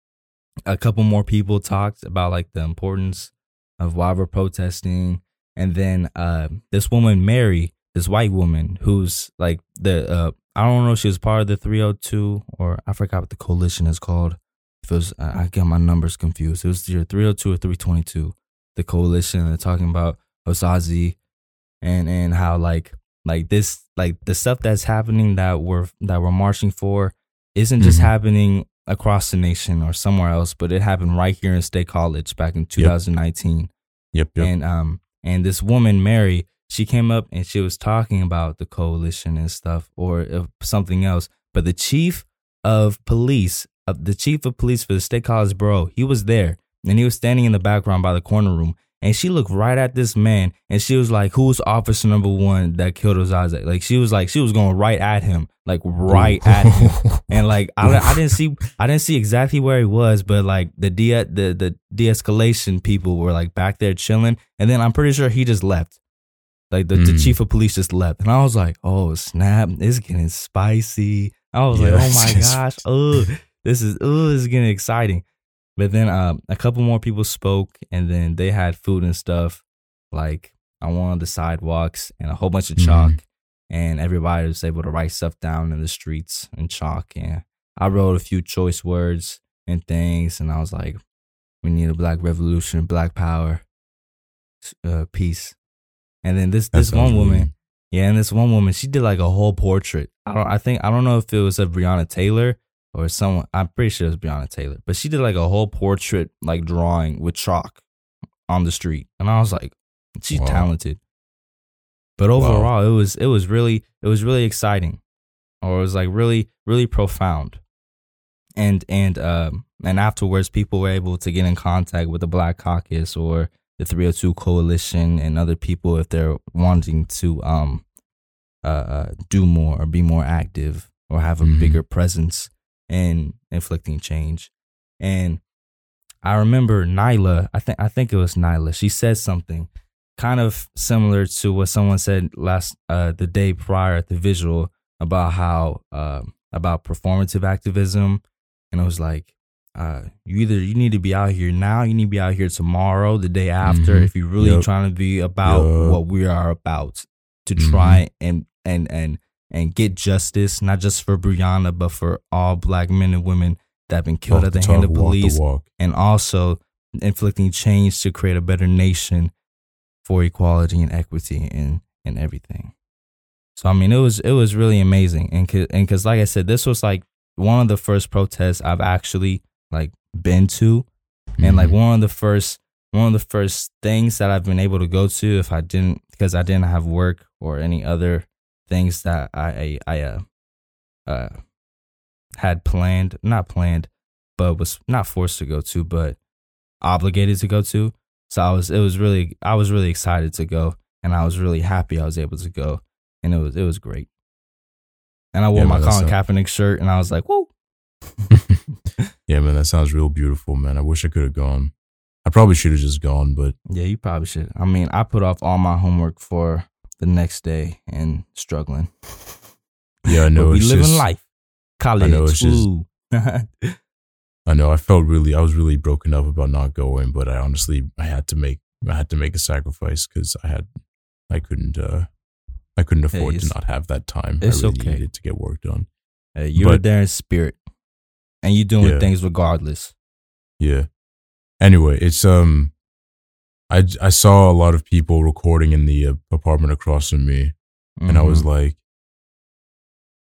a couple more people talked about like the importance of why we're protesting. And then uh this woman, Mary, this white woman who's like the uh I don't know if she was part of the 302 or I forgot what the coalition is called. If it was, I I get my numbers confused. It was either 302 or 322. the coalition they're talking about Osaze and and how like like this like the stuff that's happening that we're that we're marching for isn't just Mhm. happening across the nation or somewhere else, but it happened right here in State College back in 2019 Yep, yep. and um and this woman Mary she came up and she was talking about the coalition and stuff or uh, something else but the chief of police uh, the chief of police for the state college borough he was there and he was standing in the background by the corner room and she looked right at this man and she was like who's officer number one that killed Osaze? like she was like she was going right at him like right at him and like I, I didn't see I didn't see exactly where he was, but like the de the the de-escalation people were like back there chilling, and then I'm pretty sure he just left. Like the, the Mm. chief of police just left, and I was like, "Oh snap, it's getting spicy." I was like, "Oh my gosh, oh this is oh this is getting exciting." But then um, a couple more people spoke, and then they had food and stuff, like on one of the sidewalks, and a whole bunch of Mhm. chalk and everybody was able to write stuff down in the streets and chalk. And I wrote a few choice words and things, and I was like, "We need a black revolution, black power, uh, peace." And then this That this one woman, yeah, and this one woman, she did like a whole portrait. I don't, I think I don't know if it was of Breonna Taylor or someone. I'm pretty sure it was Breonna Taylor, but she did like a whole portrait, like drawing with chalk on the street, and I was like, she's Wow. talented. But overall, it was it was really it was really exciting, or it was like really really profound, and and um and afterwards, people were able to get in contact with the Black Caucus or the 302 Coalition and other people if they're wanting to um uh, uh do more or be more active or have a Mhm. bigger presence in inflicting change, and I remember Nyla. I think I think it was Nyla. She said something kind of similar to what someone said last uh, the day prior at the visual about how uh, about performative activism, and it was like uh, you either you need to be out here now, you need to be out here tomorrow, the day after, Mhm. if you're really Yep. trying to be about Yup. what we are about to Mhm. try and and and and get justice, not just for Breonna, but for all black men and women that have been killed Walk at the, the hand of the police and also inflicting change to create a better nation for equality and equity and and everything. So I mean, it was it was really amazing, and cause, and because like I said, this was like one of the first protests I've actually like been to, and like Mhm. one of the first one of the first things that I've been able to go to if I didn't because I didn't have work or any other things that I I, I uh, uh had planned not planned but was not forced to go to but obligated to go to so I was it was really I was really excited to go and I was really happy I was able to go and it was it was great and I wore Yeah, my man, Colin Kaepernick shirt and I was like whoa yeah, man, that sounds real beautiful, man. I wish I could have gone. I probably should have just gone, but Yeah, you probably should. I mean, I put off all my homework for the next day and struggling. yeah, I know we living just, life. College. know, it's just- I know I felt really, I was really broken up about not going, but I honestly, I had to make, I had to make a sacrifice because I had, I couldn't, uh, I couldn't Hey, afford to not have that time. it's I really okay. needed to get work done. Hey, you were But- there in spirit, and you're doing Yeah. things regardless. Yeah. Anyway, it's um, I I saw a lot of people recording in the uh, apartment across from me, and I was Mhm. like,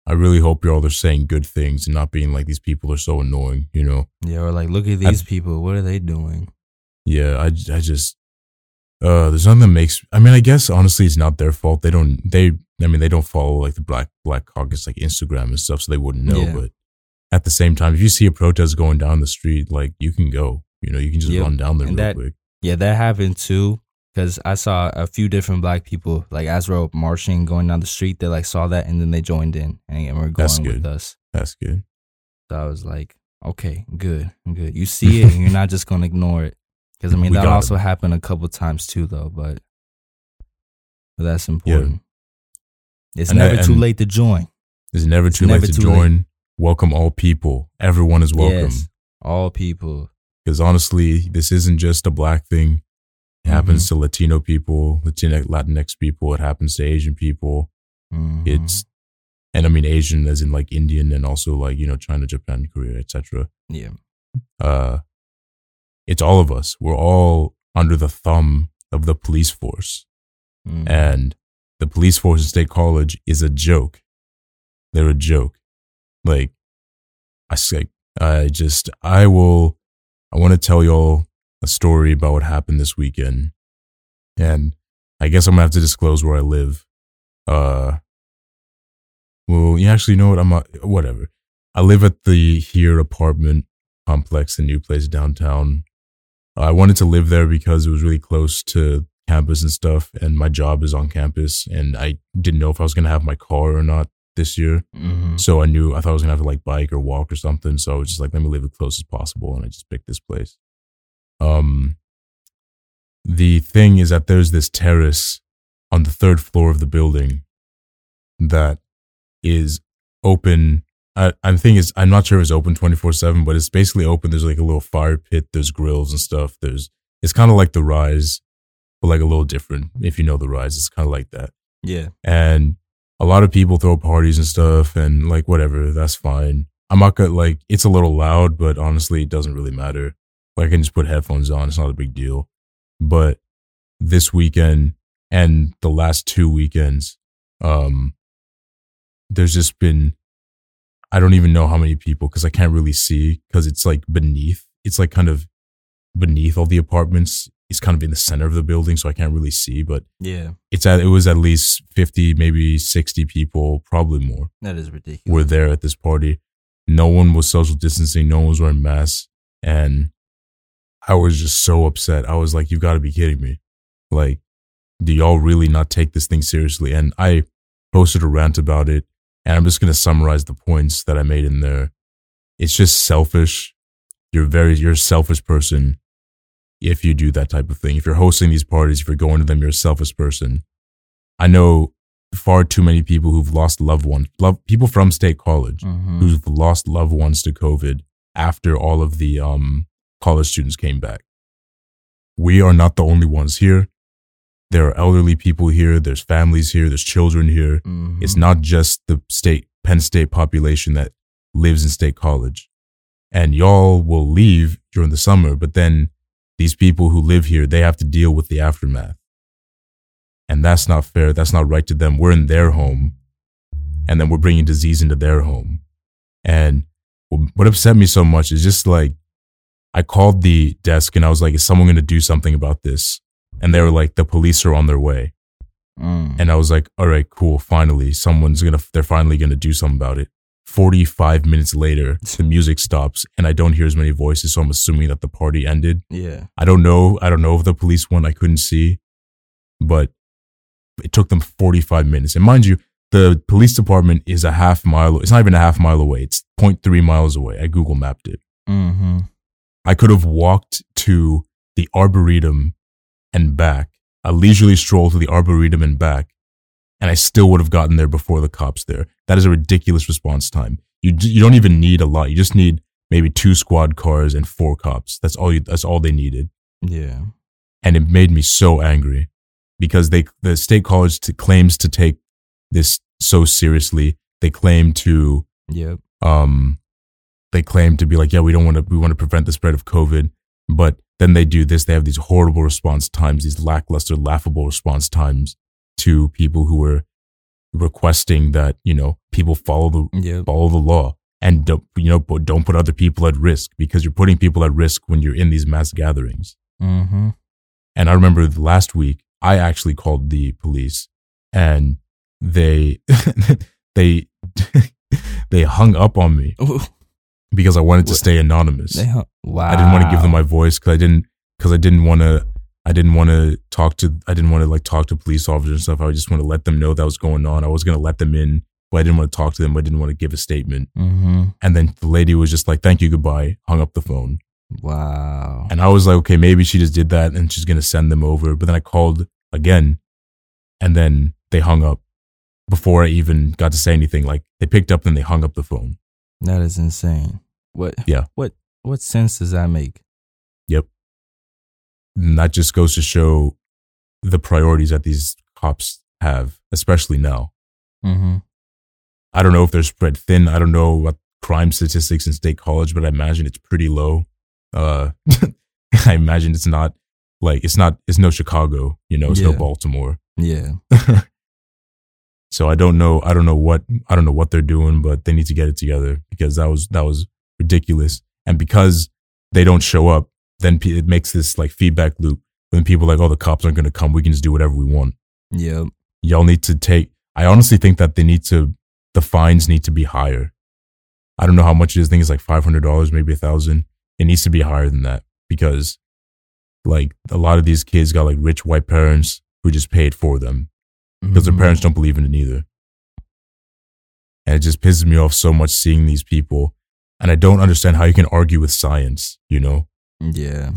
I really hope y'all are saying good things and not being like these people are so annoying, you know? yeah, or like, look at I- these people. What are they doing? Yeah, I, I just, uh, there's nothing that makes, I mean, I guess honestly, it's not their fault. They don't, they, I mean, they don't follow like the Black, Black Caucus, like Instagram and stuff, so they wouldn't know. Yeah. But at the same time, if you see a protest going down the street, like you can go, you know, you can just Yep. run down there And real that- quick. Yeah, that happened too. Because I saw a few different black people, like as we're marching, going down the street, they like saw that and then they joined in and were going That's with us. That's good. So I was like, okay, good, good. You see it and you're not just going to ignore it. Because I mean, We that got also happened a couple times too, though. But, but that's important. It's And never I- too and- late to join. It's never too never late to too late. join. Welcome all people. Everyone is welcome. Yes, all people. Because honestly, this isn't just a black thing. It happens Mm-hmm. to Latino people, Latinx, Latinx people. It happens to Asian people. Mhm. It's, and I mean Asian as in like Indian and also like, you know, China, Japan, Korea, etc. yeah, Uh, it's all of us. We're all under the thumb of the police force. Mm. And the police force at State College is a joke. They're a joke. Like, I say, I just, I will, I want to tell y'all a story about what happened this weekend. And I guess I'm gonna have to disclose where I live. Uh, well, you actually know what I'm, not, whatever. I live at the here apartment complex, the new place downtown. I wanted to live there because it was really close to campus and stuff, and my job is on campus, and I didn't know if I was gonna have my car or not this year. Mhm. So I knew I thought I was gonna have to like bike or walk or something. So I was just like, let me live as close as possible, and I just picked this place. Um, the thing is that there's this terrace on the third floor of the building that is open. I, I'm thinking is I'm not sure if it's open 24 seven, but it's basically open. There's like a little fire pit. There's grills and stuff. There's it's kind of like the rise, but like a little different. If you know the rise, it's kind of like that Yeah. and a lot of people throw parties and stuff and like whatever that's fine. I'm not gonna like it's a little loud but honestly it doesn't really matter. Like i can just put headphones on it's not a big deal. But this weekend and the last two weekends um there's just been i don't even know how many people because i can't really see because it's like beneath it's like kind of beneath all the apartments it's kind of in the center of the building so i can't really see but Yeah. it's at it was at least 50 maybe 60 people probably more That is ridiculous. were there at this party. No one was social distancing no one was wearing masks and i was just so upset. I was like you've got to be kidding me. Like do y'all really not take this thing seriously? And i posted a rant about it and i'm just going to summarize the points that i made in there. It's just selfish. You're very you're a selfish person if you do that type of thing if you're hosting these parties if you're going to them you're a selfish person i know far too many people who've lost loved ones love people from state college Mhm. who've lost loved ones to covid after all of the um college students came back we are not the only ones here there are elderly people here there's families here there's children here Mhm. it's not just the state Penn State population that lives in state college. And y'all will leave during the summer, but then these people who live here, they have to deal with the aftermath. And that's not fair. That's not right to them. We're in their home and then we're bringing disease into their home. And what upset me so much is just like, I called the desk and I was like, is someone going to do something about this? And they were like, the police are on their way. Mm. And I was like, all right, cool. Finally, someone's going to, they're finally going to do something about it. 45 minutes later, the music stops and I don't hear as many voices. So I'm assuming that the party ended. yeah. I don't know. I don't know if the police went. I couldn't see, but it took them 45 minutes. And mind you, the police department is a half mile. It's not even a half mile away. It's 0.3 miles away. I Google mapped it. Mm-hmm. I could have walked to the Arboretum and back, a leisurely stroll to the Arboretum and back, and I still would have gotten there before the cops there. That is a ridiculous response time. You you don't even need a lot. You just need maybe two squad cars and four cops. That's all you, that's all they needed. Yeah. And it made me so angry because they the state college t- claims to take this so seriously. They claim to Yep. um they claim to be like yeah we don't want to we want to prevent the spread of covid but then they do this they have these horrible response times these lackluster laughable response times to people who are requesting that you know people follow the Yep. follow the law and don't you know but don't put other people at risk because you're putting people at risk when you're in these mass gatherings Mm-hmm. and I remember the last week I actually called the police and they they they hung up on me because I wanted to stay anonymous. They hu- wow. I didn't want to give them my voice because I didn't because I didn't want to I didn't want to talk to I didn't want to like talk to police officers and stuff. I just want to let them know that was going on. I was gonna let them in, but I didn't want to talk to them. I didn't want to give a statement. Mm-hmm. And then the lady was just like, "Thank you, goodbye," hung up the phone. Wow. And I was like, okay, maybe she just did that and she's gonna send them over. But then I called again, and then they hung up before I even got to say anything. Like they picked up and they hung up the phone. That is insane. What? Yeah. What? What sense does that make? And that just goes to show the priorities that these cops have, especially now. Mm-hmm. I don't know if they're spread thin. I don't know what crime statistics in state college, but I imagine it's pretty low. Uh, I imagine it's not Like it's not it's no Chicago, you know, it's no Baltimore. Yeah. So I don't know I don't know what I don't know what they're doing, but they need to get it together because that was that was ridiculous. And because they don't show up, then it makes this like feedback loop. When people are like, oh, the cops aren't going to come, we can just do whatever we want. Yep. Y'all need to take. I honestly think that they need to. The fines need to be higher. I don't know how much it is. I think it's like five hundred dollars, maybe a thousand. It needs to be higher than that because, like, a lot of these kids got like rich white parents who just paid for them because their Mhm. parents don't believe in it either. And it just pisses me off so much seeing these people. And I don't understand how you can argue with science, you know? Yeah.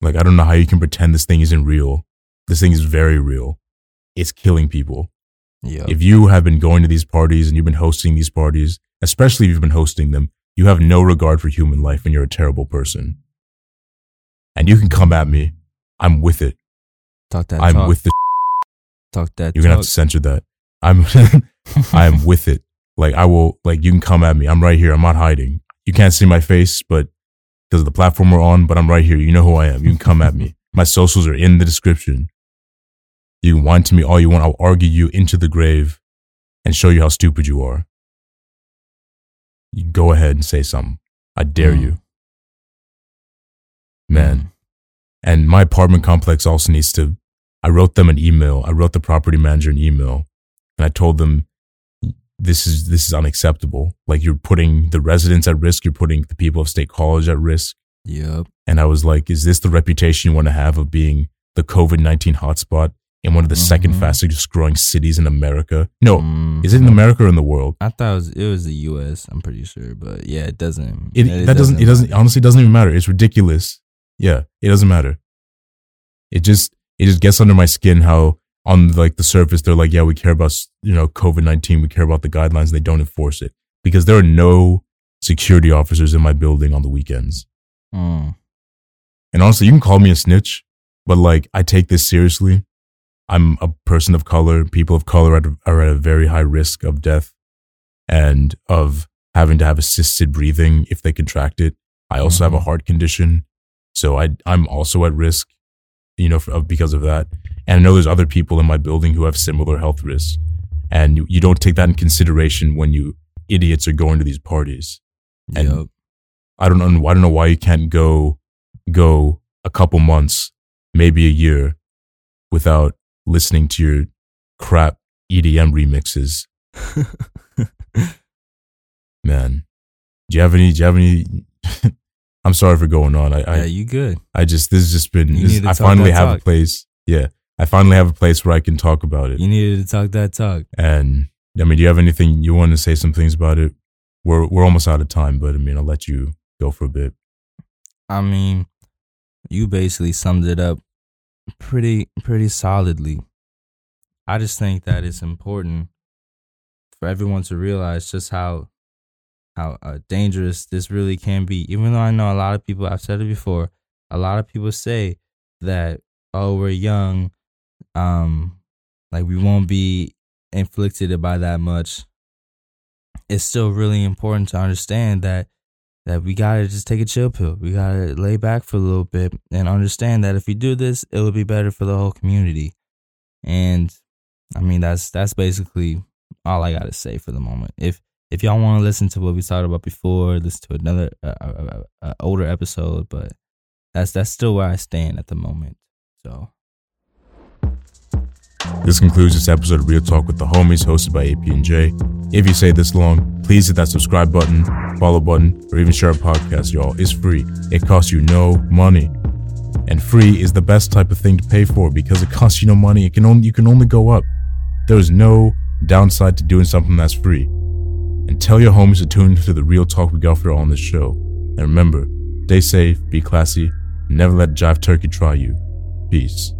Like, I don't know how you can pretend this thing isn't real. This thing is very real. It's killing people. Yeah. If you have been going to these parties and you've been hosting these parties, especially if you've been hosting them, you have no regard for human life and you're a terrible person. And you can come at me. I'm with it. talk that I'm talk. with the. talk that You're gonna have to censor that. I'm. I am with it. Like I will. Like you can come at me. I'm right here. I'm not hiding. You can't see my face, but because of the platform we're on, but I'm right here. You know who I am. You can come at me. My socials are in the description. You can whine to me all you want. I'll argue you into the grave and show you how stupid you are. You go ahead and say something. I dare Mm. you. Man. And my apartment complex also needs to. I wrote them an email. I wrote the property manager an email, and I told them, "This is this is unacceptable. Like you're putting the residents at risk. You're putting the people of State College at risk." Yep. And I was like, "Is this the reputation you want to have of being the COVID nineteen hotspot in one of the second Mhm. fastest growing cities in America? No, Mm. is it in America or in the world? I thought it was it was the U.S. I'm pretty sure, but yeah, it doesn't. It, that doesn't. It doesn't. Honestly, doesn't even matter. It's ridiculous. Yeah, it doesn't matter. It just it just gets under my skin how on like the surface they're like, yeah, we care about you know COVID nineteen. We care about the guidelines. They don't enforce it because there are no security officers in my building on the weekends. Mm. And honestly, you can call me a snitch, but like I take this seriously. I'm a person of color. People of color are, are at a very high risk of death and of having to have assisted breathing if they contract it. I also have a Mhm. heart condition, so I I'm also at risk, you know, of, because of that. And I know there's other people in my building who have similar health risks, and you, you don't take that in consideration when you idiots are going to these parties. And Yep. I don't know. I don't know why you can't go go a couple months, maybe a year, without listening to your crap EDM remixes. Man, do you have any? Do you have any? I'm sorry for going on. I I, yeah, you good? I just this has just been. This, I finally have talk. a place. Yeah, I finally have a place where I can talk about it. You needed to talk that talk. And I mean, do you have anything you want to say? Some things about it. We're we're almost out of time, but I mean, I'll let you go for a bit. I mean, you basically summed it up pretty pretty solidly. I just think that it's important for everyone to realize just how how uh, dangerous this really can be. Even though I know a lot of people, I've said it before, a lot of people say that oh we're young, um, like we won't be inflicted by that much. It's still really important to understand that that we gotta just take a chill pill. We gotta lay back for a little bit and understand that if we do this, it will be better for the whole community. And I mean, that's that's basically all I gotta say for the moment. If if y'all want to listen to what we talked about before, listen to another uh, uh, uh, uh, older episode, but that's that's still where I stand at the moment. So This concludes this episode of Real Talk with the Homies, hosted by AP and J. If you say this long, please hit that subscribe button, follow button, or even share a podcast, y'all. It's free. It costs you no money. And free is the best type of thing to pay for because it costs you no money. It can only you can only go up. There is no downside to doing something that's free. And tell your homies to tune into the real talk we got for on this show. And remember, stay safe, be classy, never let Jive Turkey try you. Peace.